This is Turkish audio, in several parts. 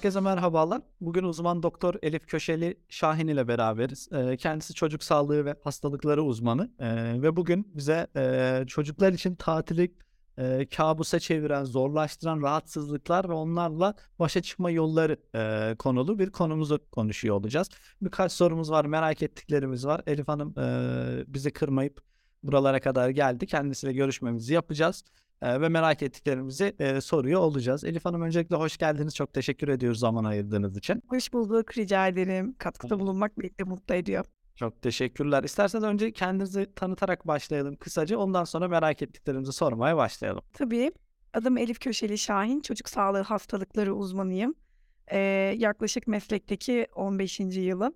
Herkese merhabalar. Bugün uzman doktor Elif Köşeli Şahin ile beraberiz. Eee, kendisi çocuk sağlığı ve hastalıkları uzmanı. Eee, ve bugün bize eee, çocuklar için tatili eee, kabusa çeviren, zorlaştıran rahatsızlıklar ve onlarla başa çıkma yolları eee, konulu bir konumuzu konuşuyor olacağız. Birkaç sorumuz var, merak ettiklerimiz var. Elif Hanım bizi kırmayıp buralara kadar geldi. Kendisiyle görüşmemizi yapacağız. Eee, ve merak ettiklerimizi eee, soruyor olacağız. Elif Hanım öncelikle hoş geldiniz. Çok teşekkür ediyoruz zaman ayırdığınız için. Hoş bulduk, rica ederim. Katkıda bulunmak beni de mutlu ediyor. Çok teşekkürler. İsterseniz önce kendinizi tanıtarak başlayalım kısaca. Ondan sonra merak ettiklerimizi sormaya başlayalım. Tabii, adım Elif Köşeli Şahin, çocuk sağlığı hastalıkları uzmanıyım. Eee, yaklaşık meslekteki 15. yılım.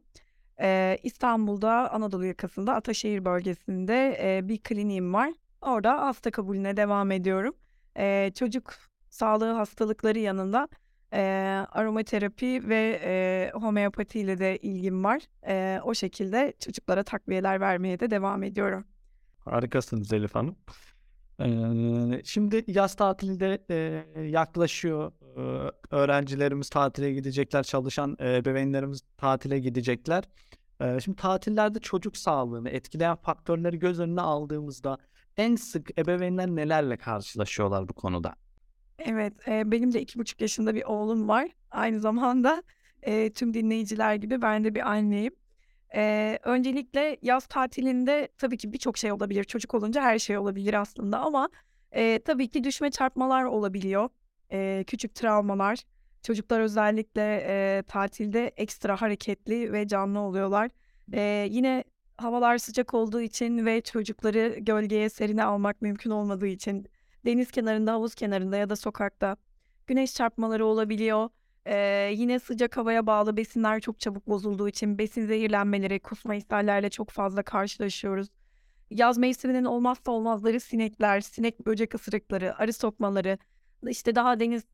Eee, İstanbul'da Anadolu yakasında Ataşehir bölgesinde eee, bir kliniğim var. Orada hasta kabulüne devam ediyorum. Eee, çocuk sağlığı hastalıkları yanında eee, aromaterapi ve eee, homeopati ile de ilgim var. Eee, o şekilde çocuklara takviyeler vermeye de devam ediyorum. Harikasınız Elif Hanım. Şimdi yaz tatili de eee, yaklaşıyor. Öğrencilerimiz tatile gidecekler, çalışan ebeveynlerimiz tatile gidecekler. Şimdi tatillerde çocuk sağlığını etkileyen faktörleri göz önüne aldığımızda en sık ebeveynler nelerle karşılaşıyorlar bu konuda? Evet, eee, benim de 2,5 yaşında bir oğlum var. Aynı zamanda eee, tüm dinleyiciler gibi ben de bir anneyim. Eee, öncelikle yaz tatilinde tabii ki birçok şey olabilir. Çocuk olunca her şey olabilir aslında ama eee, tabii ki düşme çarpmalar olabiliyor. Eee, küçük travmalar. Çocuklar özellikle eee, tatilde ekstra hareketli ve canlı oluyorlar. Eee, yine havalar sıcak olduğu için ve çocukları gölgeye, serine almak mümkün olmadığı için deniz kenarında, havuz kenarında ya da sokakta güneş çarpmaları olabiliyor. Eee, yine sıcak havaya bağlı besinler çok çabuk bozulduğu için besin zehirlenmeleri, kusma ishallerle çok fazla karşılaşıyoruz. Yaz mevsiminin olmazsa olmazları sinekler, sinek böcek ısırıkları, arı sokmaları, işte daha deniz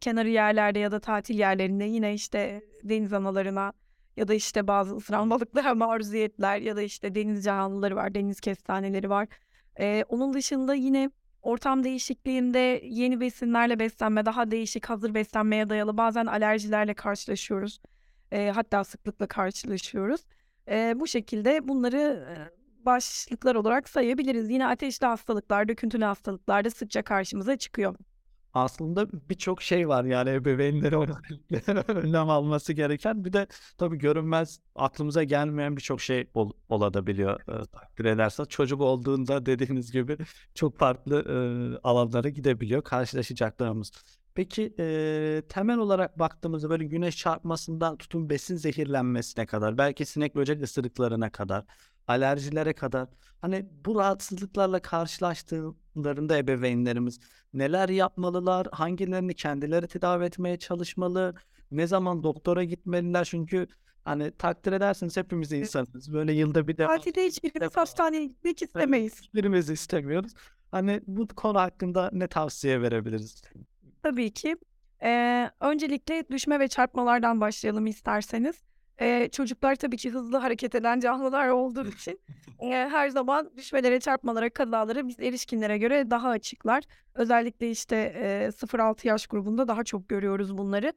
kenarı yerlerde ya da tatil yerlerinde yine işte deniz analarına ya da işte bazı ısıran balıklara maruziyetler ya da işte deniz canlıları var, deniz kestaneleri var. Eee, onun dışında yine ortam değişikliğinde yeni besinlerle beslenme, daha değişik hazır beslenmeye dayalı bazen alerjilerle karşılaşıyoruz. Eee, hatta sıklıkla karşılaşıyoruz. Eee, bu şekilde bunları başlıklar olarak sayabiliriz. Yine ateşli hastalıklar, döküntülü hastalıklar da sıkça karşımıza çıkıyor. Aslında birçok şey var yani ebeveynlerin önlem alması gereken. Bir de tabii görünmez, aklımıza gelmeyen birçok şey ol olabiliyor eee, takdir ederseniz. Çocuk olduğunda dediğiniz gibi çok farklı eee, alanlara gidebiliyor karşılaşacaklarımız. Peki eee, temel olarak baktığımızda böyle güneş çarpmasından tutun besin zehirlenmesine kadar, belki sinek böcek ısırıklarına kadar, alerjilere kadar hani bu rahatsızlıklarla karşılaştıklarında ebeveynlerimiz neler yapmalılar? Hangilerini kendileri tedavi etmeye çalışmalı? Ne zaman doktora gitmeliler? Çünkü hani takdir edersiniz hepimiz insanız. Böyle yılda bir defa Tatilde hiçbirimiz hastaneye gitmek istemeyiz. hiçbirimiz istemiyoruz. Hani bu konu hakkında ne tavsiye verebiliriz? Tabii ki. Eee, öncelikle düşme ve çarpmalardan başlayalım isterseniz. Eee, çocuklar tabii ki hızlı hareket eden canlılar olduğu için eee, her zaman düşmelere, çarpmalara, kazalara biz erişkinlere göre daha açıklar. Özellikle işte eee 0-6 yaş grubunda daha çok görüyoruz bunları.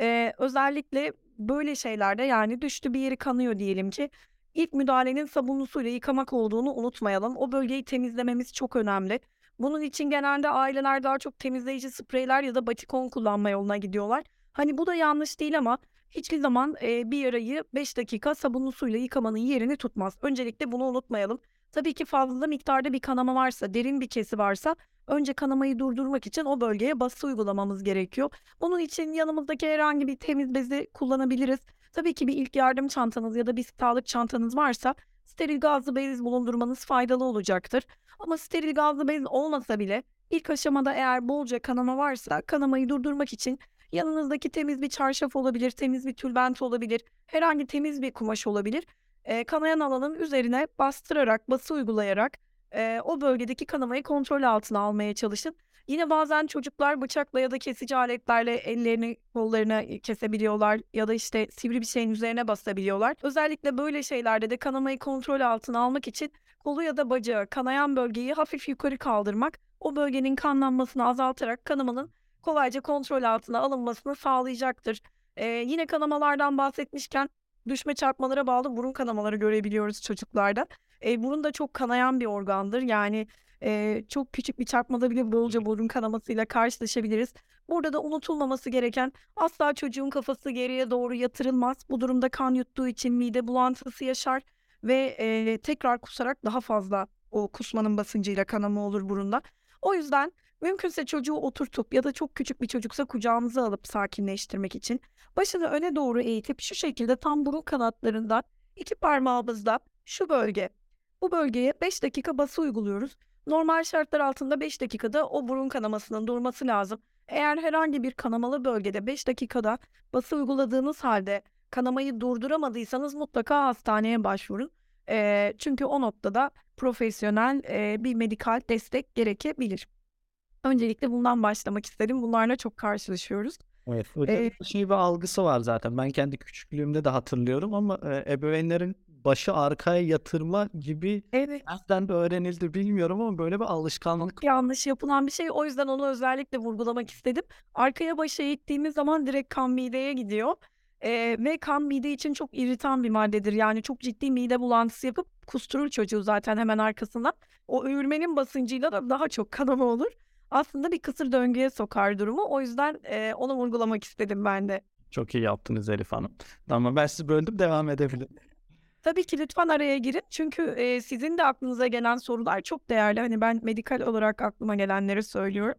Eee, özellikle böyle şeylerde yani düştü bir yeri kanıyor diyelim ki ilk müdahalenin sabunlu suyla yıkamak olduğunu unutmayalım. O bölgeyi temizlememiz çok önemli. Bunun için genelde aileler daha çok temizleyici spreyler ya da batikon kullanma yoluna gidiyorlar. Hani bu da yanlış değil ama hiçbir zaman eee, bir yarayı 5 dakika sabunlu suyla yıkamanın yerini tutmaz. Öncelikle bunu unutmayalım. Tabii ki fazla miktarda bir kanama varsa, derin bir kesi varsa önce kanamayı durdurmak için o bölgeye bası uygulamamız gerekiyor. Bunun için yanımızdaki herhangi bir temiz bezi kullanabiliriz. Tabii ki bir ilk yardım çantanız ya da bir sağlık çantanız varsa steril gazlı bez bulundurmanız faydalı olacaktır. Ama steril gazlı bez olmasa bile ilk aşamada eğer bolca kanama varsa kanamayı durdurmak için yanınızdaki temiz bir çarşaf olabilir, temiz bir tülbent olabilir, herhangi temiz bir kumaş olabilir. Eee, kanayan alanın üzerine bastırarak, bası uygulayarak eee, o bölgedeki kanamayı kontrol altına almaya çalışın. Yine bazen çocuklar bıçakla ya da kesici aletlerle ellerini, kollarını eee, kesebiliyorlar ya da işte sivri bir şeyin üzerine basabiliyorlar. Özellikle böyle şeylerde de kanamayı kontrol altına almak için kolu ya da bacağı, kanayan bölgeyi hafif yukarı kaldırmak, o bölgenin kanlanmasını azaltarak kanamanın kolayca kontrol altına alınmasını sağlayacaktır. Eee, yine kanamalardan bahsetmişken düşme çarpmalara bağlı burun kanamaları görebiliyoruz çocuklarda. Eee, burun da çok kanayan bir organdır. Yani, eee, çok küçük bir çarpmada bile bolca burun kanamasıyla karşılaşabiliriz. Burada da unutulmaması gereken asla çocuğun kafası geriye doğru yatırılmaz. Bu durumda kan yuttuğu için mide bulantısı yaşar ve, eee, tekrar kusarak daha fazla o kusmanın basıncıyla kanama olur burunda. O yüzden mümkünse çocuğu oturtup ya da çok küçük bir çocuksa kucağımıza alıp sakinleştirmek için başını öne doğru eğitip şu şekilde tam burun kanatlarından 2 parmağımızla şu bölge, bu bölgeye 5 dakika bası uyguluyoruz. Normal şartlar altında 5 dakikada o burun kanamasının durması lazım. Eğer herhangi bir kanamalı bölgede 5 dakikada bası uyguladığınız halde kanamayı durduramadıysanız mutlaka hastaneye başvurun. Eee, çünkü o noktada profesyonel, eee, bir medikal destek gerekebilir. Öncelikle bundan başlamak istedim. Bunlarla çok karşılaşıyoruz. Evet. Eee şey bir algısı var zaten. Ben kendi küçüklüğümde de hatırlıyorum ama, eee, ebeveynlerin başı arkaya yatırma gibi Evet. nereden öğrenildi bilmiyorum ama böyle bir alışkanlık Çok yanlış yapılan bir şey. O yüzden onu özellikle vurgulamak istedim. Arkaya başı eğittiğimiz zaman direkt kan mideye gidiyor, eee, ve kan mide için çok irritan bir maddedir. Yani çok ciddi mide bulantısı yapıp kusturur çocuğu zaten hemen arkasından. O öğürmenin basıncıyla da daha çok kanama olur. Aslında bir kısır döngüye sokar durumu. O yüzden, eee, onu vurgulamak istedim ben de. Çok iyi yaptınız Elif Hanım. Tamam, ben sizi böldüm, devam edebilirim. Tabii ki lütfen araya girin. Çünkü, eee, sizin de aklınıza gelen sorular çok değerli. Hani, ben medikal olarak aklıma gelenleri söylüyorum.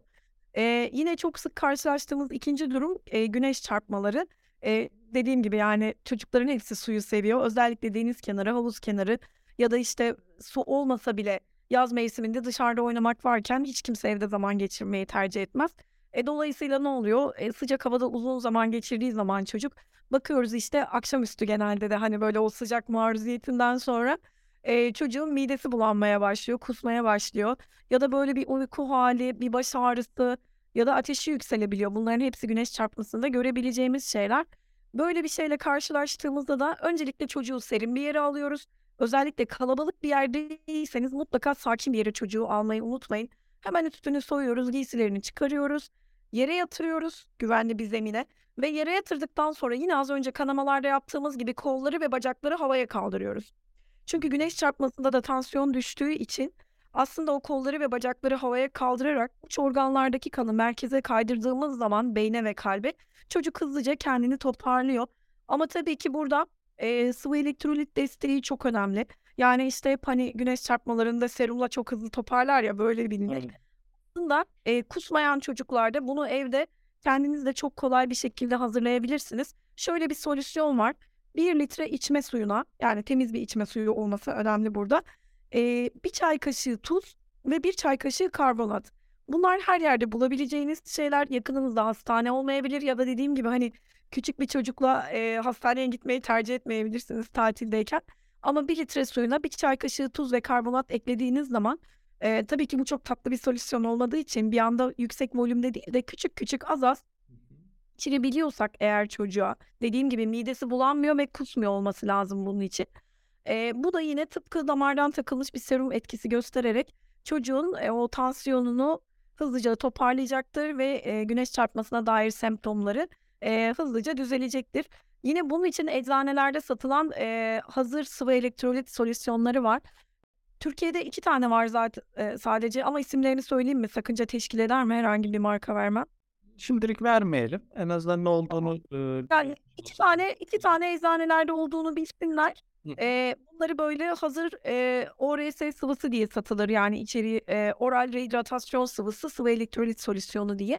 Eee, yine çok sık karşılaştığımız 2'nci durum, eee, güneş çarpmaları. Eee, dediğim gibi, yani, çocukların hepsi suyu seviyor. Özellikle deniz kenarı, havuz kenarı ya da, işte, su olmasa bile yaz mevsiminde dışarıda oynamak varken hiç kimse evde zaman geçirmeyi tercih etmez. E, dolayısıyla ne oluyor? Eee, sıcak havada uzun zaman geçirdiği zaman çocuk bakıyoruz, işte, akşamüstü genelde de, hani, böyle o sıcak maruziyetinden sonra, eee, çocuğun midesi bulanmaya başlıyor, kusmaya başlıyor ya da böyle bir uyku hâli, bir baş ağrısı ya da ateşi yükselebiliyor. Bunların hepsi güneş çarpmasında görebileceğimiz şeyler. Böyle bir şeyle karşılaştığımızda da öncelikle çocuğu serin bir yere alıyoruz. Özellikle kalabalık bir yerdeyseniz mutlaka sakin bir yere çocuğu almayı unutmayın. Hemen üstünü soyuyoruz, giysilerini çıkarıyoruz, yere yatırıyoruz güvenli bir zemine ve yere yatırdıktan sonra yine az önce kanamalarda yaptığımız gibi kolları ve bacakları havaya kaldırıyoruz. Çünkü güneş çarpmasında da tansiyon düştüğü için aslında o kolları ve bacakları havaya kaldırarak uç organlardaki kanı merkeze kaydırdığımız zaman beyne ve kalbe çocuk hızlıca kendini toparlıyor. Ama tabii ki burada, eee, sıvı elektrolit desteği çok önemli. Yani, işte, hep, hani, güneş çarpmalarında serumla çok hızlı toparlar ya, böyle bilinir. Aslında, eee, kusmayan çocuklarda bunu evde kendiniz de çok kolay bir şekilde hazırlayabilirsiniz. Şöyle bir solüsyon var. 1 litre içme suyuna, yani temiz bir içme suyu olması önemli burada. Eee, 1 çay kaşığı tuz ve 1 çay kaşığı karbonat. Bunlar her yerde bulabileceğiniz şeyler. Yakınınızda hastane olmayabilir ya da dediğim gibi, hani, küçük bir çocukla, eee, hastaneye gitmeyi tercih etmeyebilirsiniz tatildeyken. Ama 1 litre suyuna 1 çay kaşığı tuz ve karbonat eklediğiniz zaman, eee, tabii ki bu çok tatlı bir solüsyon olmadığı için bir anda yüksek volümde değil de küçük küçük az az içirebiliyorsak eğer çocuğa, dediğim gibi midesi bulanmıyor ve kusmuyor olması lazım bunun için. Eee, bu da yine tıpkı damardan takılmış bir serum etkisi göstererek çocuğun, eee, o tansiyonunu hızlıca toparlayacaktır ve, eee, güneş çarpmasına dair semptomları, eee, hızlıca düzelecektir. Yine bunun için eczanelerde satılan, eee, hazır sıvı elektrolit solüsyonları var. Türkiye'de 2 tane var zat eee, sadece ama isimlerini söyleyeyim mi? Sakınca teşkil eder mi herhangi bir marka vermem? Şimdilik vermeyelim. En azından ne olduğunu, ııı, Yani 2 tane 2 tane eczanelerde olduğunu bilsinler. Hı. Eee, bunları böyle hazır, eee, ORS sıvısı diye satılır. Yani içeriği, eee, oral rehidratasyon sıvısı, sıvı elektrolit solüsyonu diye.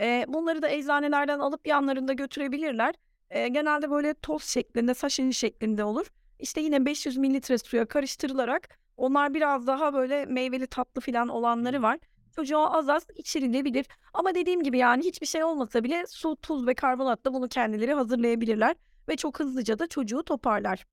Eee, bunları da eczanelerden alıp yanlarında götürebilirler. Eee, genelde böyle toz şeklinde, sachet şeklinde olur. İşte, yine 500 mililitre suya karıştırılarak onlar biraz daha böyle meyveli, tatlı filan olanları var. Çocuğa az az içirilebilir ama dediğim gibi, yani, hiçbir şey olmasa bile su, tuz ve karbonatla bunu kendileri hazırlayabilirler ve çok hızlıca da çocuğu toparlar.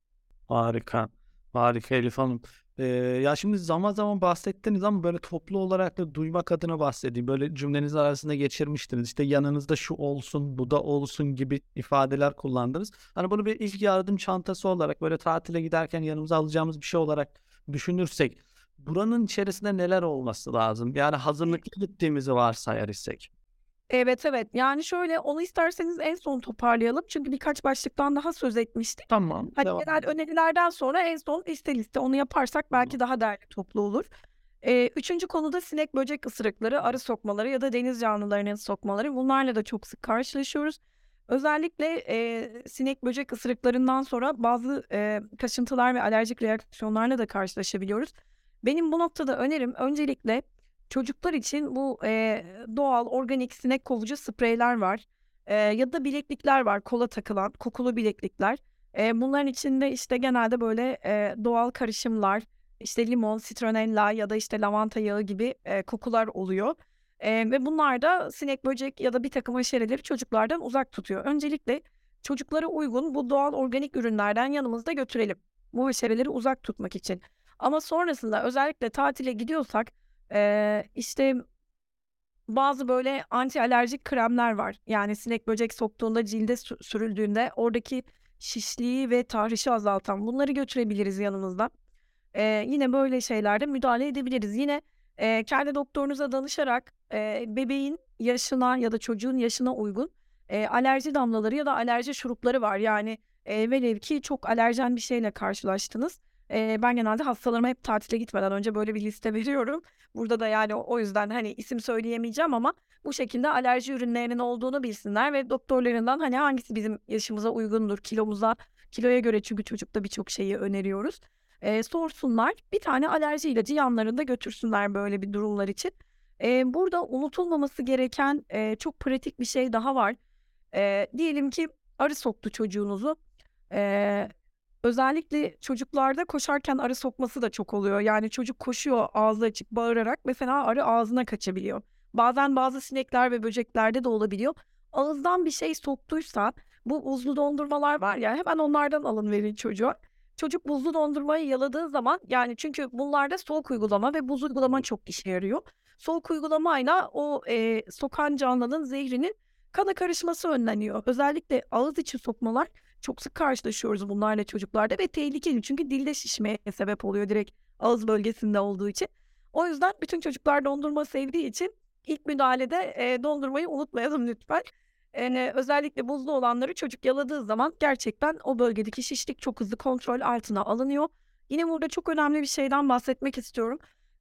Harika, harika Elif Hanım. Eee, ya, şimdi zaman zaman bahsettiniz ama böyle toplu olarak da duymak adına bahsedeyim. Böyle cümleniz arasında geçirmiştiniz. İşte, yanınızda şu olsun, bu da olsun gibi ifadeler kullandınız. Hani, bunu bir ilk yardım çantası olarak, böyle tatile giderken yanımıza alacağımız bir şey olarak düşünürsek buranın içerisinde neler olması lazım? Yani hazırlıklı gittiğimizi varsayar isek. Evet, evet. Yani şöyle, onu isterseniz en son toparlayalım. Çünkü birkaç başlıktan daha söz etmiştik. Tamam, Hani devam genel önerilerden sonra en son liste liste onu yaparsak belki daha derli toplu olur. Eee, 3. konuda sinek böcek ısırıkları, arı sokmaları ya da deniz canlılarının sokmaları. Bunlarla da çok sık karşılaşıyoruz. Özellikle, eee, sinek böcek ısırıklarından sonra bazı, eee, kaşıntılar ve alerjik reaksiyonlarla da karşılaşabiliyoruz. Benim bu noktada önerim öncelikle çocuklar için bu, eee, doğal, organik sinek kovucu spreyler var. Eee, ya da bileklikler var, kola takılan kokulu bileklikler. Eee, bunların içinde, işte, genelde böyle, eee, doğal karışımlar, işte, limon, citronella ya da, işte, lavanta yağı gibi, eee, kokular oluyor. Eee, ve bunlar da sinek, böcek ya da birtakım haşereleri çocuklardan uzak tutuyor. Öncelikle çocuklara uygun bu doğal organik ürünlerden yanımızda götürelim. Bu haşereleri uzak tutmak için. Ama sonrasında özellikle tatile gidiyorsak, eee, işte bazı böyle anti alerjik kremler var. Yani sinek, böcek soktuğunda cilde sü sürüldüğünde oradaki şişliği ve tahrişi azaltan bunları götürebiliriz yanımızda. Eee, yine böyle şeylerde müdahale edebiliriz. Yine, eee, kendi doktorunuza danışarak, eee, bebeğin yaşına ya da çocuğun yaşına uygun, eee, alerji damlaları ya da alerji şurupları var. Yani, eee, velev ki çok alerjen bir şeyle karşılaştınız. Eee, ben genelde hastalarıma hep tatile gitmeden önce böyle bir liste veriyorum. Burada da, yani, o yüzden, hani, isim söyleyemeyeceğim ama bu şekilde alerji ürünlerinin olduğunu bilsinler ve doktorlarından, hani, hangisi bizim yaşımıza uygundur, kilomuza, kiloya göre çünkü çocukta birçok şeyi öneriyoruz. Eee, sorsunlar. Bir tane alerji ilacı yanlarında götürsünler böyle bir durumlar için. Eee, burada unutulmaması gereken, eee, çok pratik bir şey daha var. Eee, diyelim ki arı soktu çocuğunuzu. Eee, özellikle çocuklarda koşarken arı sokması da çok oluyor. Yani çocuk koşuyor ağzı açık bağırarak mesela arı ağzına kaçabiliyor. Bazen bazı sinekler ve böceklerde de olabiliyor. Ağızdan bir şey soktuysa bu buzlu dondurmalar var ya hemen onlardan alın verin çocuğa. Çocuk buzlu dondurmayı yaladığı zaman yani çünkü bunlarda soğuk uygulama ve buz uygulama çok işe yarıyor. Soğuk uygulamayla o, eee, sokan canlının zehrinin kana karışması önleniyor. Özellikle ağız içi sokmalar çok sık karşılaşıyoruz bunlarla çocuklarda ve tehlikeli çünkü dilde şişmeye sebep oluyor direkt ağız bölgesinde olduğu için. O yüzden bütün çocuklar dondurma sevdiği için ilk müdahalede, eee, dondurmayı unutmayalım lütfen. Eee, özellikle buzlu olanları çocuk yaladığı zaman gerçekten o bölgedeki şişlik çok hızlı kontrol altına alınıyor. Yine burada çok önemli bir şeyden bahsetmek istiyorum.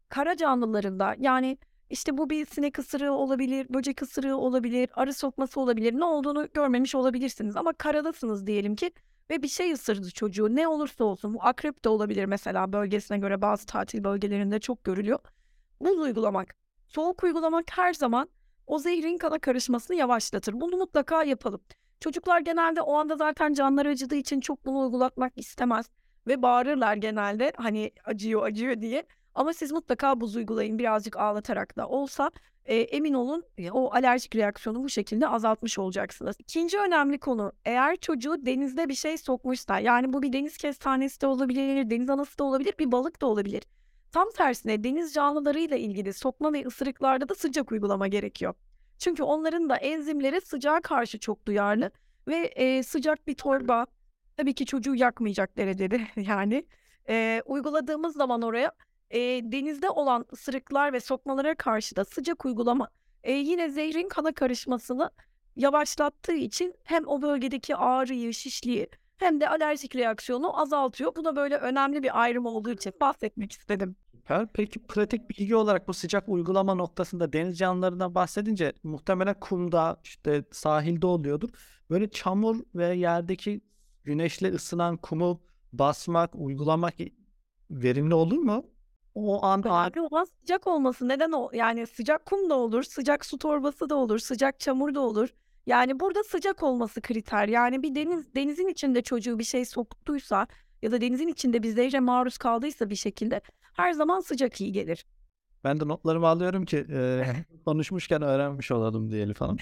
Kara canlılarında yani, işte, bu bir sinek ısırığı olabilir, böcek ısırığı olabilir, arı sokması olabilir. Ne olduğunu görmemiş olabilirsiniz ama karadasınız diyelim ki ve bir şey ısırdı çocuğu. Ne olursa olsun bu akrep de olabilir mesela bölgesine göre bazı tatil bölgelerinde çok görülüyor. Buz uygulamak, soğuk uygulamak her zaman o zehrin kana karışmasını yavaşlatır. Bunu mutlaka yapalım. Çocuklar genelde o anda zaten canları acıdığı için çok bunu uygulatmak istemez ve bağırırlar genelde hani acıyor acıyor diye. Ama siz mutlaka buz uygulayın birazcık ağlatarak da olsa, eee, emin olun, o alerjik reaksiyonu bu şekilde azaltmış olacaksınız. 2'nci önemli konu, eğer çocuğu denizde bir şey sokmuşsa, yani bu bir deniz kestanesi de olabilir, deniz anası da olabilir, bir balık da olabilir. Tam tersine deniz canlılarıyla ilgili sokma ve ısırıklarda da sıcak uygulama gerekiyor. Çünkü onların da enzimleri sıcağa karşı çok duyarlı ve, eee, sıcak bir torba, tabii ki çocuğu yakmayacak derecede yani, eee, uyguladığımız zaman oraya, eee, denizde olan ısırıklar ve sokmalara karşı da sıcak uygulama, eee, yine zehrin kana karışmasını yavaşlattığı için hem o bölgedeki ağrıyı, şişliği hem de alerjik reaksiyonu azaltıyor. Bu da böyle önemli bir ayrım olduğu için bahsetmek istedim. Peki pratik bilgi olarak bu sıcak uygulama noktasında deniz canlılarından bahsedince muhtemelen kumda, işte, sahilde oluyordur. Böyle çamur ve yerdeki güneşle ısınan kumu basmak, uygulamak verimli olur mu? O an a Önemli olan sıcak olması. Neden o yani sıcak kum da olur, sıcak su torbası da olur, sıcak çamur da olur. Yani burada sıcak olması kriter. Yani bir deniz denizin içinde çocuğu bir şey soktuysa ya da denizin içinde bir zehre maruz kaldıysa bir şekilde her zaman sıcak iyi gelir. Ben de notlarımı alıyorum ki, eee, konuşmuşken öğrenmiş olalım diye Elif Hanım.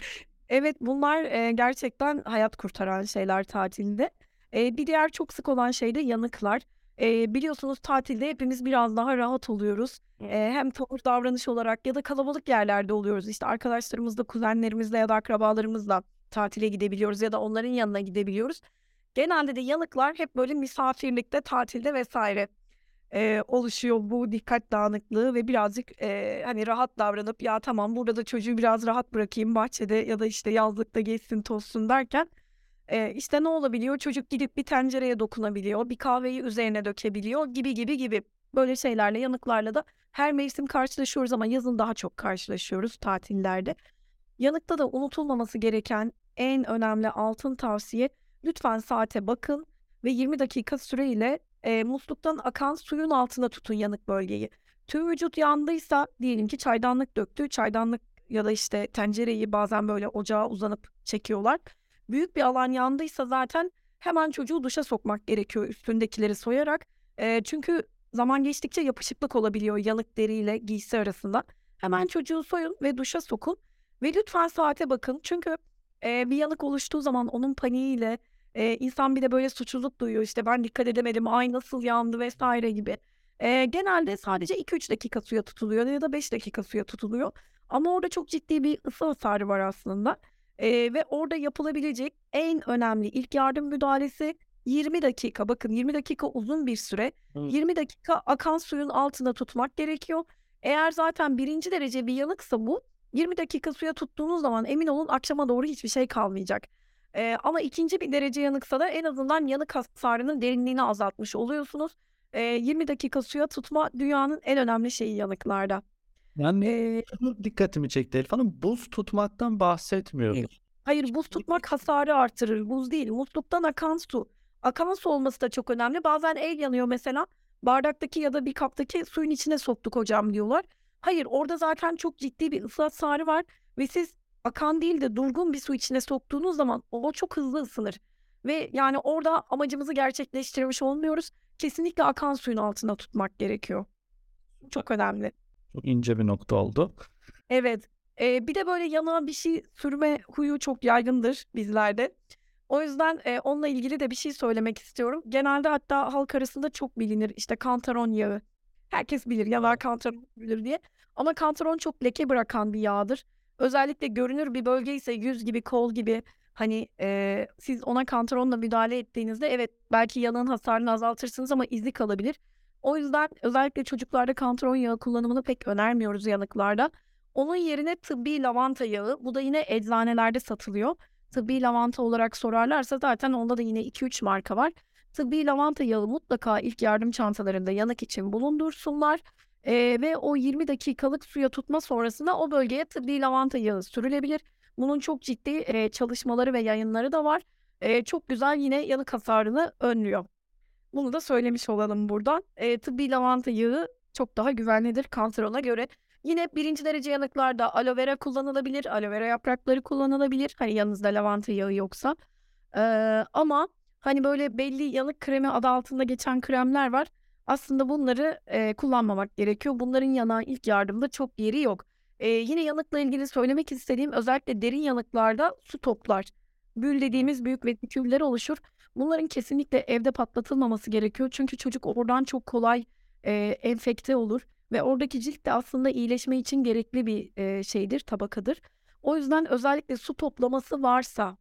Evet, bunlar, eee, gerçekten hayat kurtaran şeyler tatilde. Eee, bir diğer çok sık olan şey de yanıklar. Eee, biliyorsunuz tatilde hepimiz biraz daha rahat oluyoruz. Eee, hem tavır davranış olarak ya da kalabalık yerlerde oluyoruz. İşte, arkadaşlarımızla, kuzenlerimizle ya da akrabalarımızla tatile gidebiliyoruz ya da onların yanına gidebiliyoruz. Genelde de yanıklar hep böyle misafirlikte, tatilde vs. eee, oluşuyor bu dikkat dağınıklığı ve birazcık, eee, hani, rahat davranıp "Ya, tamam, burada da çocuğu biraz rahat bırakayım bahçede ya da, işte, yazlıkta gezsin tozsun." derken, eee, işte, ne olabiliyor? Çocuk gidip bir tencereye dokunabiliyor, bir kahveyi üzerine dökebiliyor gibi, gibi, gibi. Böyle şeylerle, yanıklarla da her mevsim karşılaşıyoruz ama yazın daha çok karşılaşıyoruz tatillerde. Yanıkta da unutulmaması gereken en önemli altın tavsiye lütfen saate bakın ve 20 dakika süreyle, eee, musluktan akan suyun altında tutun yanık bölgeyi. Tüm vücut yandıysa diyelim ki çaydanlık döktü, çaydanlık ya da, işte, tencereyi bazen böyle ocağa uzanıp çekiyorlar. Büyük bir alan yandıysa zaten hemen çocuğu duşa sokmak gerekiyor üstündekileri soyarak. Eee, çünkü zaman geçtikçe yapışıklık olabiliyor yanık deriyle giysi arasında. Hemen çocuğu soyun ve duşa sokun ve lütfen saate bakın. Çünkü, eee, bir yanık oluştuğu zaman onun paniğiyle, eee, insan bir de böyle suçluluk duyuyor. İşte, "Ben dikkat edemedim, ay nasıl yandı?" vs. gibi. Eee, genelde sadece 2-3 dakika suya tutuluyor ya da 5 dakika suya tutuluyor ama orada çok ciddi bir ısı hasarı var aslında, eee, ve orada yapılabilecek en önemli ilk yardım müdahalesi 20 dakika. Bakın 20 dakika uzun bir süre. Hıı. 20 dakika akan suyun altında tutmak gerekiyor. Eğer zaten 1. derece bir yanıksa bu, 20 dakika suya tuttuğunuz zaman emin olun akşama doğru hiçbir şey kalmayacak. Eee, ama 2. bir derece yanıksa da en azından yanık hasarının derinliğini azaltmış oluyorsunuz. Eee, 20 dakika suya tutma dünyanın en önemli şeyi yanıklarda. Yani, şunu dikkatimi çekti Elif Hanım, buz tutmaktan bahsetmiyoruz. Hayır, buz tutmak hasarı artırır, buz değil. Musluktan akan su. Akan su olması da çok önemli. Bazen el yanıyor mesela, bardaktaki ya da bir kaptaki suyun içine soktuk hocam diyorlar. Hayır, orada zaten çok ciddi bir ısı hasarı var ve siz akan değil de durgun bir su içine soktuğunuz zaman o çok hızlı ısınır ve yani orada amacımızı gerçekleştirmiş olmuyoruz. Kesinlikle akan suyun altında tutmak gerekiyor. Çok önemli. Çok ince bir nokta oldu. Evet. Eee, bir de böyle yanığa bir şey sürme huyu çok yaygındır bizlerde. O yüzden, eee, onunla ilgili de bir şey söylemek istiyorum. Genelde hatta halk arasında çok bilinir, işte, kantaron yağı. Herkes bilir, yanağa kantaron sürülür diye ama kantaron çok leke bırakan bir yağdır. Özellikle görünür bir bölgeyse yüz gibi, kol gibi, hani, eee, siz ona kantaronla müdahale ettiğinizde evet, belki yanığın hasarını azaltırsınız ama izi kalabilir. O yüzden özellikle çocuklarda kantaron yağı kullanımını pek önermiyoruz yanıklarda. Onun yerine tıbbi lavanta yağı, bu da yine eczanelerde satılıyor. Tıbbi lavanta olarak sorarlarsa zaten onda da yine 2-3 marka var. Tıbbi lavanta yağı mutlaka ilk yardım çantalarında yanık için bulundursunlar, eee, ve o 20 dakikalık suya tutma sonrasında o bölgeye tıbbi lavanta yağı sürülebilir. Bunun çok ciddi, eee, çalışmaları ve yayınları da var. Eee, çok güzel yine yanık hasarını önlüyor. Bunu da söylemiş olalım buradan. Eee, tıbbi lavanta yağı çok daha güvenlidir kantarona göre. Yine 1. derece yanıklarda aloe vera kullanılabilir, aloe vera yaprakları kullanılabilir, hani, yanınızda lavanta yağı yoksa. Eee, ama, hani, böyle belli yanık kremi adı altında geçen kremler var. Aslında bunları, eee, kullanmamak gerekiyor. Bunların yanağa ilk yardımda çok yeri yok. Eee, yine yanıkla ilgili söylemek istediğim özellikle derin yanıklarda su toplar. Bül dediğimiz büyük vesiküller oluşur. Bunların kesinlikle evde patlatılmaması gerekiyor. Çünkü çocuk oradan çok kolay, eee, enfekte olur ve oradaki cilt de aslında iyileşme için gerekli bir, eee, şeydir, tabakadır. O yüzden özellikle su toplaması varsa,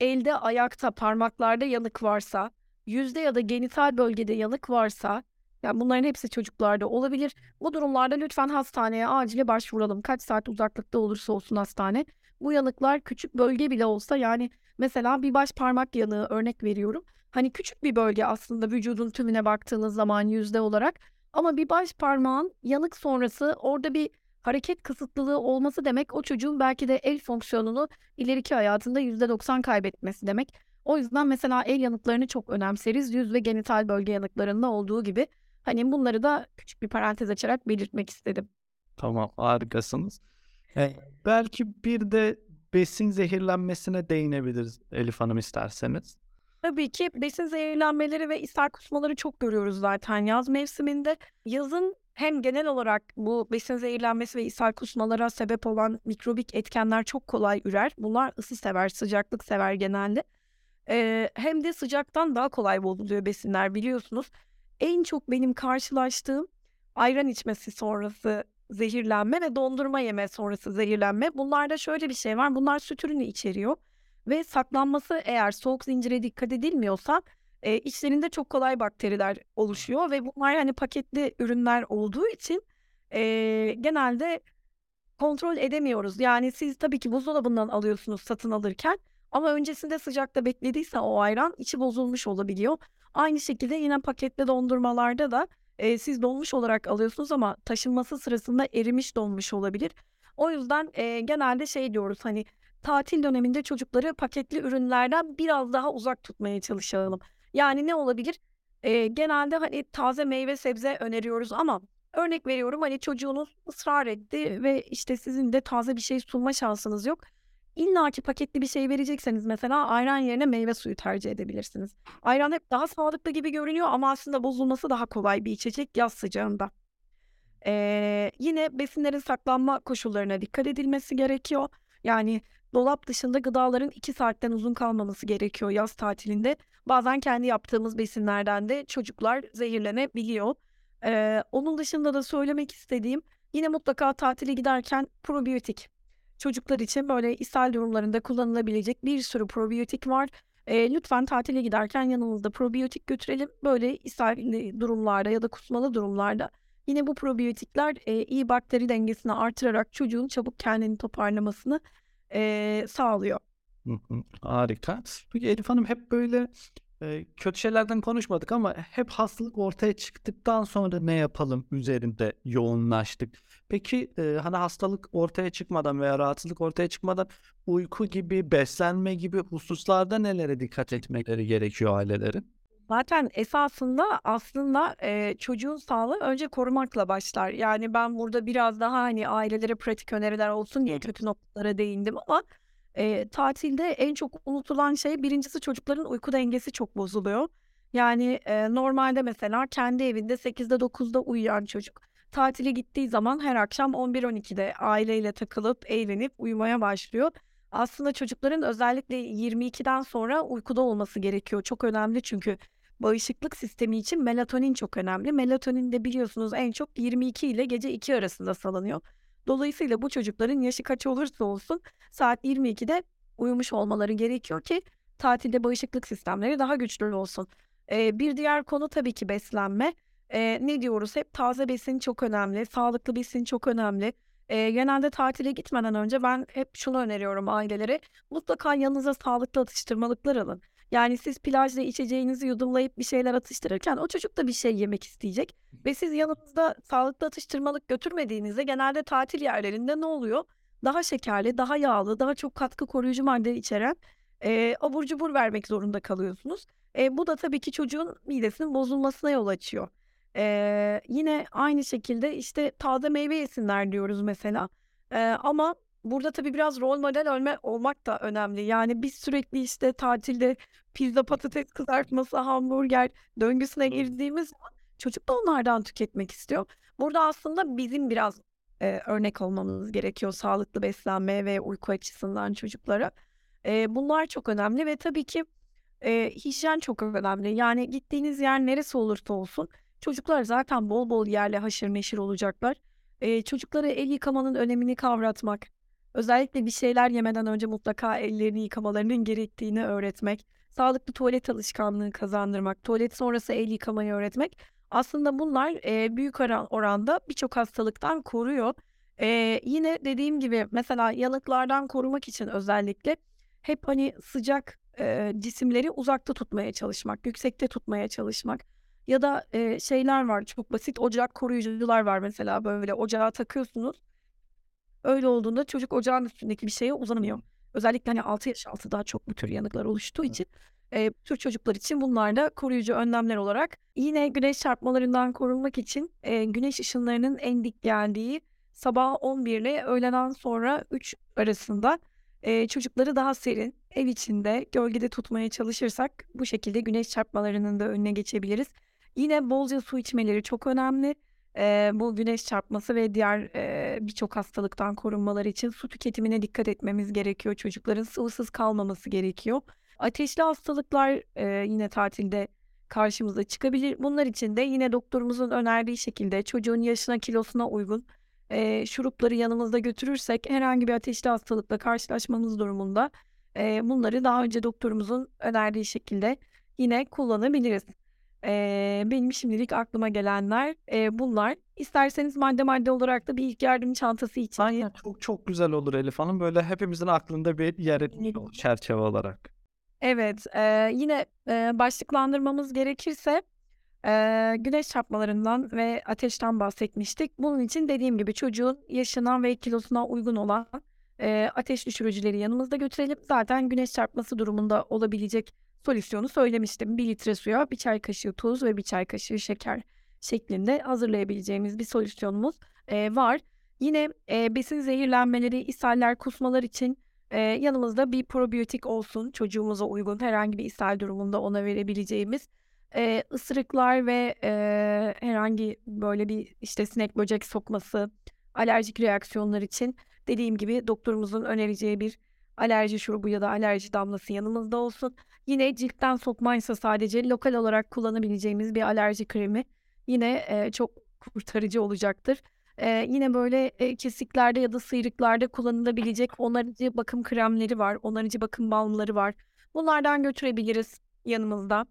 elde, ayakta, parmaklarda yanık varsa, yüzde ya da genital bölgede yanık varsa, ya, bunların hepsi çocuklarda olabilir. Bu durumlarda lütfen hastaneye acile başvuralım. Kaç saat uzaklıkta olursa olsun hastane. Bu yanıklar küçük bölge bile olsa, yani, mesela bir baş parmak yanığı örnek veriyorum. Hani, küçük bir bölge aslında vücudun tümüne baktığınız zaman yüzde olarak ama bir baş parmağın yanık sonrası orada bir hareket kısıtlılığı olması demek, o çocuğun belki de el fonksiyonunu ileriki hayatında %90 kaybetmesi demek. O yüzden mesela el yanıklarını çok önemseriz. Yüz ve genital bölge yanıklarında olduğu gibi. Hani, bunları da küçük bir parantez açarak belirtmek istedim. Tamam, harikasınız. Eee, belki bir de besin zehirlenmesine değinebiliriz Elif Hanım isterseniz. Tabii ki besin zehirlenmeleri ve ishal kusmaları çok görüyoruz zaten yaz mevsiminde. Yazın hem genel olarak bu besin zehirlenmesi ve ishal kusmalara sebep olan mikrobik etkenler çok kolay ürer. Bunlar ısı sever, sıcaklık sever genelde. Eee, hem de sıcaktan daha kolay bozuluyor besinler biliyorsunuz. En çok benim karşılaştığım ayran içmesi sonrası zehirlenme ve dondurma yeme sonrası zehirlenme. Bunlarda şöyle bir şey var, bunlar süt ürünü içeriyor ve saklanması eğer soğuk zincire dikkat edilmiyorsa, eee, içlerinde çok kolay bakteriler oluşuyor ve bunlar, hani, paketli ürünler olduğu için, eee, genelde kontrol edemiyoruz. Yani siz tabii ki buzdolabından alıyorsunuz satın alırken ama öncesinde sıcakta beklediyse o ayran içi bozulmuş olabiliyor. Aynı şekilde yine paketli dondurmalarda da, eee, siz donmuş olarak alıyorsunuz ama taşınması sırasında erimiş donmuş olabilir. O yüzden, eee, genelde şey diyoruz, hani, tatil döneminde çocukları paketli ürünlerden biraz daha uzak tutmaya çalışalım. Yani ne olabilir? Eee, genelde, hani, taze meyve sebze öneriyoruz ama örnek veriyorum, hani, çocuğunuz ısrar etti ve, işte, sizin de taze bir şey sunma şansınız yok. İllaki paketli bir şey verecekseniz mesela ayran yerine meyve suyu tercih edebilirsiniz. Ayran hep daha sağlıklı gibi görünüyor ama aslında bozulması daha kolay bir içecek yaz sıcağında. Eee, yine besinlerin saklanma koşullarına dikkat edilmesi gerekiyor. Yani dolap dışında gıdaların 2 saatten uzun kalmaması gerekiyor yaz tatilinde. Bazen kendi yaptığımız besinlerden de çocuklar zehirlenebiliyor. Eee, onun dışında da söylemek istediğim yine mutlaka tatile giderken probiyotik. Çocuklar için böyle ishal durumlarında kullanılabilecek bir sürü probiyotik var. Eee, lütfen tatile giderken yanımızda probiyotik götürelim. Böyle ishalli durumlarda ya da kusmalı durumlarda yine bu probiyotikler, eee, iyi bakteri dengesini artırarak çocuğun çabuk kendini toparlamasını, eee, sağlıyor. Harika. Peki Elif Hanım hep böyle, kötü şeylerden konuşmadık ama hep hastalık ortaya çıktıktan sonra ne yapalım üzerinde yoğunlaştık. Peki, eee, hani, hastalık ortaya çıkmadan veya rahatsızlık ortaya çıkmadan uyku gibi, beslenme gibi hususlarda nelere dikkat etmeleri gerekiyor ailelerin? Zaten esasında aslında, eee, çocuğun sağlığı önce korumakla başlar. Yani ben burada biraz daha, hani, ailelere pratik öneriler olsun diye kötü noktalara değindim ama, eee, tatilde en çok unutulan şey 1'incisi çocukların uyku dengesi çok bozuluyor. Yani, eee, normalde mesela kendi evinde 8'de 9'da uyuyan çocuk tatile gittiği zaman her akşam 11-12'de aileyle takılıp, eğlenip uyumaya başlıyor. Aslında çocukların özellikle 22'den sonra uykuda olması gerekiyor. Çok önemli çünkü bağışıklık sistemi için melatonin çok önemli. Melatonin de biliyorsunuz en çok 22 ile gece 2 arasında salınıyor. Dolayısıyla bu çocukların yaşı kaç olursa olsun saat 22'de uyumuş olmaları gerekiyor ki tatilde bağışıklık sistemleri daha güçlü olsun. Eee, bir diğer konu tabii ki beslenme. Eee, ne diyoruz hep? Taze besin çok önemli, sağlıklı besin çok önemli. Eee, genelde tatile gitmeden önce ben hep şunu öneriyorum ailelere, mutlaka yanınıza sağlıklı atıştırmalıklar alın. Yani siz plajda içeceğinizi yudumlayıp bir şeyler atıştırırken o çocuk da bir şey yemek isteyecek ve siz yanınızda sağlıklı atıştırmalık götürmediğinizde genelde tatil yerlerinde ne oluyor? Daha şekerli, daha yağlı, daha çok katkı koruyucu madde içeren, eee, abur cubur vermek zorunda kalıyorsunuz. Eee, bu da tabii ki çocuğun midesinin bozulmasına yol açıyor. Eee, yine aynı şekilde, işte, taze meyve yesinler diyoruz mesela. Eee, ama burada tabii biraz rol model ölme olmak da önemli. Yani biz sürekli, işte, tatilde pizza, patates kızartması, hamburger döngüsüne girdiğimiz zaman çocuk da onlardan tüketmek istiyor. Burada aslında bizim biraz, eee, örnek olmamız gerekiyor sağlıklı beslenme ve uyku açısından çocuklara. Eee, bunlar çok önemli ve tabii ki, eee, hijyen çok önemli. Yani gittiğiniz yer neresi olursa olsun çocuklar zaten bol bol yerle haşır neşir olacaklar. Eee, çocuklara el yıkamanın önemini kavratmak, özellikle bir şeyler yemeden önce mutlaka ellerini yıkamalarının gerektiğini öğretmek, sağlıklı tuvalet alışkanlığı kazandırmak, tuvalet sonrası el yıkamayı öğretmek aslında bunlar, eee, büyük oran oranda birçok hastalıktan koruyor. Eee, yine dediğim gibi mesela yanıklardan korumak için özellikle hep, hani, sıcak, eee, cisimleri uzakta tutmaya çalışmak, yüksekte tutmaya çalışmak ya da, eee, şeyler var çok basit ocak koruyucular var mesela böyle ocağa takıyorsunuz. Öyle olduğunda çocuk ocağın üstündeki bir şeye uzanamıyor. Özellikle, hani, 6 yaş altı daha çok bu tür yanıklar oluştuğu için, eee, bu tür çocuklar için bunlar da koruyucu önlemler olarak yine güneş çarpmalarından korunmak için, eee, güneş ışınlarının en dik geldiği sabah 11 ile öğleden sonra 3 arasında, eee, çocukları daha serin, ev içinde, gölgede tutmaya çalışırsak bu şekilde güneş çarpmalarının da önüne geçebiliriz. Yine bolca su içmeleri çok önemli. Eee, bu güneş çarpması ve diğer, eee, birçok hastalıktan korunmaları için su tüketimine dikkat etmemiz gerekiyor. Çocukların sıvısız kalmaması gerekiyor. Ateşli hastalıklar, eee, yine tatilde karşımıza çıkabilir. Bunlar için de yine doktorumuzun önerdiği şekilde çocuğun yaşına, kilosuna uygun, eee, şurupları yanımızda götürürsek herhangi bir ateşli hastalıkla karşılaşmamız durumunda, eee, bunları daha önce doktorumuzun önerdiği şekilde yine kullanabiliriz. Eee, benim şimdilik aklıma gelenler, eee, bunlar. İsterseniz madde madde olarak da bir ilk yardım çantası için Aynen çok çok güzel olur Elif Hanım. Böyle hepimizin aklında bir yer etmiş çerçeve olarak. Evet, eee, yine, eee, başlıklandırmamız gerekirse, eee, güneş çarpmalarından ve ateşten bahsetmiştik. Bunun için dediğim gibi çocuğun yaşına ve kilosuna uygun olan, eee, ateş düşürücüleri yanımızda götürelim. Zaten güneş çarpması durumunda olabilecek solüsyonu söylemiştim. 1 litre suya 1 çay kaşığı tuz ve 1 çay kaşığı şeker şeklinde hazırlayabileceğimiz bir solüsyonumuz, eee, var. Yine, eee, besin zehirlenmeleri, ishaller, kusmalar için, eee, yanımızda bir probiyotik olsun. Çocuğumuza uygun herhangi bir ishal durumunda ona verebileceğimiz. Eee, ısırıklar ve, eee, herhangi böyle bir, işte, sinek böcek sokması, alerjik reaksiyonlar için dediğim gibi doktorumuzun önereceği bir alerji şurubu ya da alerji damlası yanımızda olsun. Yine ciltten sokmaysa sadece lokal olarak kullanabileceğimiz bir alerji kremi yine, eee, çok kurtarıcı olacaktır. Eee, yine böyle, eee, kesiklerde ya da sıyrıklarda kullanılabilecek onarıcı bakım kremleri var, onarıcı bakım balmları var. Bunlardan götürebiliriz yanımızda.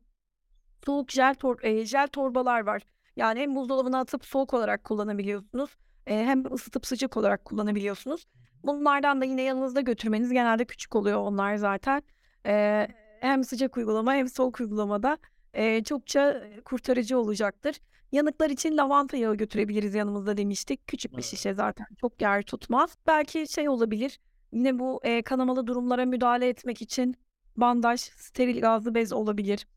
Soğuk jel tor eee, jel torbalar var. Yani hem buzdolabına atıp soğuk olarak kullanabiliyorsunuz, eee, hem ısıtıp sıcak olarak kullanabiliyorsunuz. Bunlardan da yine yanınızda götürmeniz genelde küçük oluyor onlar zaten. Eee, hem sıcak uygulama hem soğuk uygulamada, eee, çokça, kurtarıcı olacaktır. Yanıklar için lavanta yağı götürebiliriz yanımızda demiştik. Küçük bir şişe zaten çok yer tutmaz. Belki şey olabilir, yine bu, eee, kanamalı durumlara müdahale etmek için bandaj, steril gazlı bez olabilir.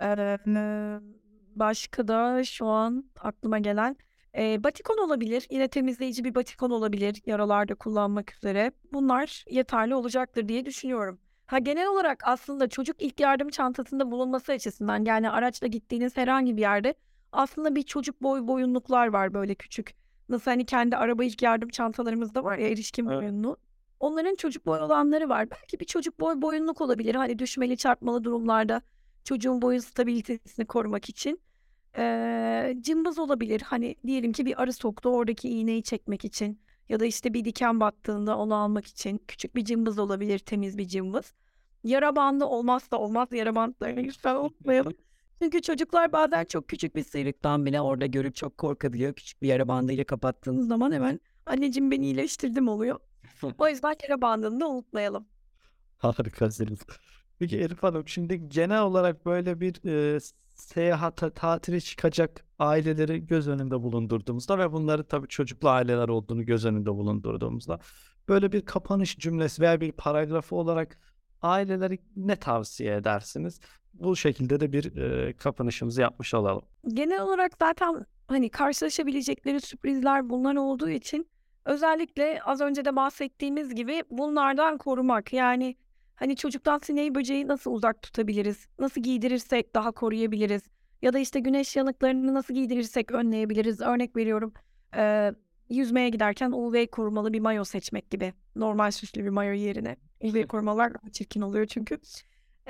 Eee, başka da şu an aklıma gelen, eee, batikon olabilir. Yine temizleyici bir batikon olabilir yaralarda kullanmak üzere. Bunlar yeterli olacaktır diye düşünüyorum. Ha, genel olarak aslında çocuk ilk yardım çantasında bulunması açısından, yani araçla gittiğiniz herhangi bir yerde aslında bir çocuk boy boyunluklar var böyle küçük. Nasıl hani kendi araba ilk yardım çantalarımızda var ya erişkin Evet. boyunluğu. Onların çocuk boy olanları var. Belki bir çocuk boy boyunluk olabilir. Hani düşmeli çarpmalı durumlarda çocuğun boyun stabilitesini korumak için. Eee, cımbız olabilir. Hani diyelim ki bir arı soktu, oradaki iğneyi çekmek için ya da işte bir diken battığında onu almak için küçük bir cımbız olabilir, temiz bir cımbız. Yara bandı olmazsa olmaz. Yara bantlarını lütfen unutmayalım. Çünkü çocuklar bazen çok küçük bir sıyrıktan bile orada görüp çok korkabiliyor. Küçük bir yara bandıyla kapattığınız zaman hemen anneciğim ben iyileştirdim oluyor. O yüzden yara bandını da unutmayalım. Harikasınız. Peki Elif Hanım şimdi genel olarak böyle bir eee, seyahate, tatile çıkacak aileleri göz önünde bulundurduğumuzda ve bunları tabii çocuklu aileler olduğunu göz önünde bulundurduğumuzda böyle bir kapanış cümlesi veya bir paragrafı olarak aileleri ne tavsiye edersiniz? Bu şekilde de bir eee, kapanışımızı yapmış olalım. Genel olarak zaten hani karşılaşabilecekleri sürprizler bunlar olduğu için özellikle az önce de bahsettiğimiz gibi bunlardan korumak. Yani hani çocuktan sineği böceği nasıl uzak tutabiliriz? Nasıl giydirirsek daha koruyabiliriz? Ya da işte güneş yanıklarını nasıl giydirirsek önleyebiliriz? Örnek veriyorum. eee, yüzmeye giderken UV korumalı bir mayo seçmek gibi. Normal süslü bir mayo yerine. UV korumalar daha çirkin oluyor çünkü.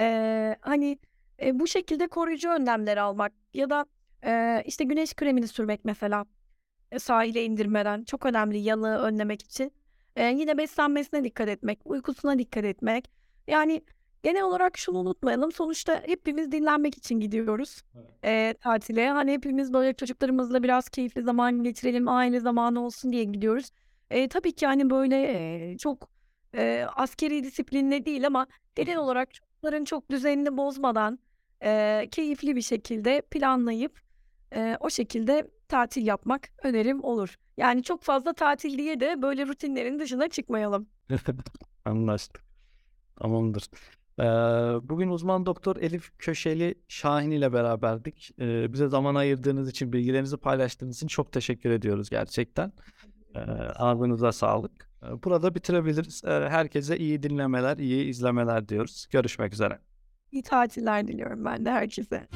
Eee, hani e, bu şekilde koruyucu önlemler almak ya da eee, işte güneş kremini sürmek mesela e, sahile indirmeden çok önemli yanığı önlemek için. Eee, yine beslenmesine dikkat etmek, uykusuna dikkat etmek. Yani genel olarak şunu unutmayalım. Sonuçta hepimiz dinlenmek için gidiyoruz Evet. eee, tatile. Hani hepimiz böyle çocuklarımızla biraz keyifli zaman geçirelim, aile zamanı olsun diye gidiyoruz. Eee, tabii ki hani böyle eee, çok eee, askeri disiplinle değil ama genel olarak çocukların çok düzenini bozmadan eee, keyifli bir şekilde planlayıp eee, o şekilde tatil yapmak önerim olur. Yani çok fazla tatil diye de böyle rutinlerin dışına çıkmayalım. Anlaştık. Tamamdır. Bugün uzman doktor Elif Köşeli Şahin ile beraberdik. Bize zaman ayırdığınız için, bilgilerinizi paylaştığınız için çok teşekkür ediyoruz gerçekten. Eee, ağzınıza sağlık. Burada bitirebiliriz. Herkese iyi dinlemeler, iyi izlemeler diyoruz. Görüşmek üzere. İyi tatiller diliyorum ben de herkese.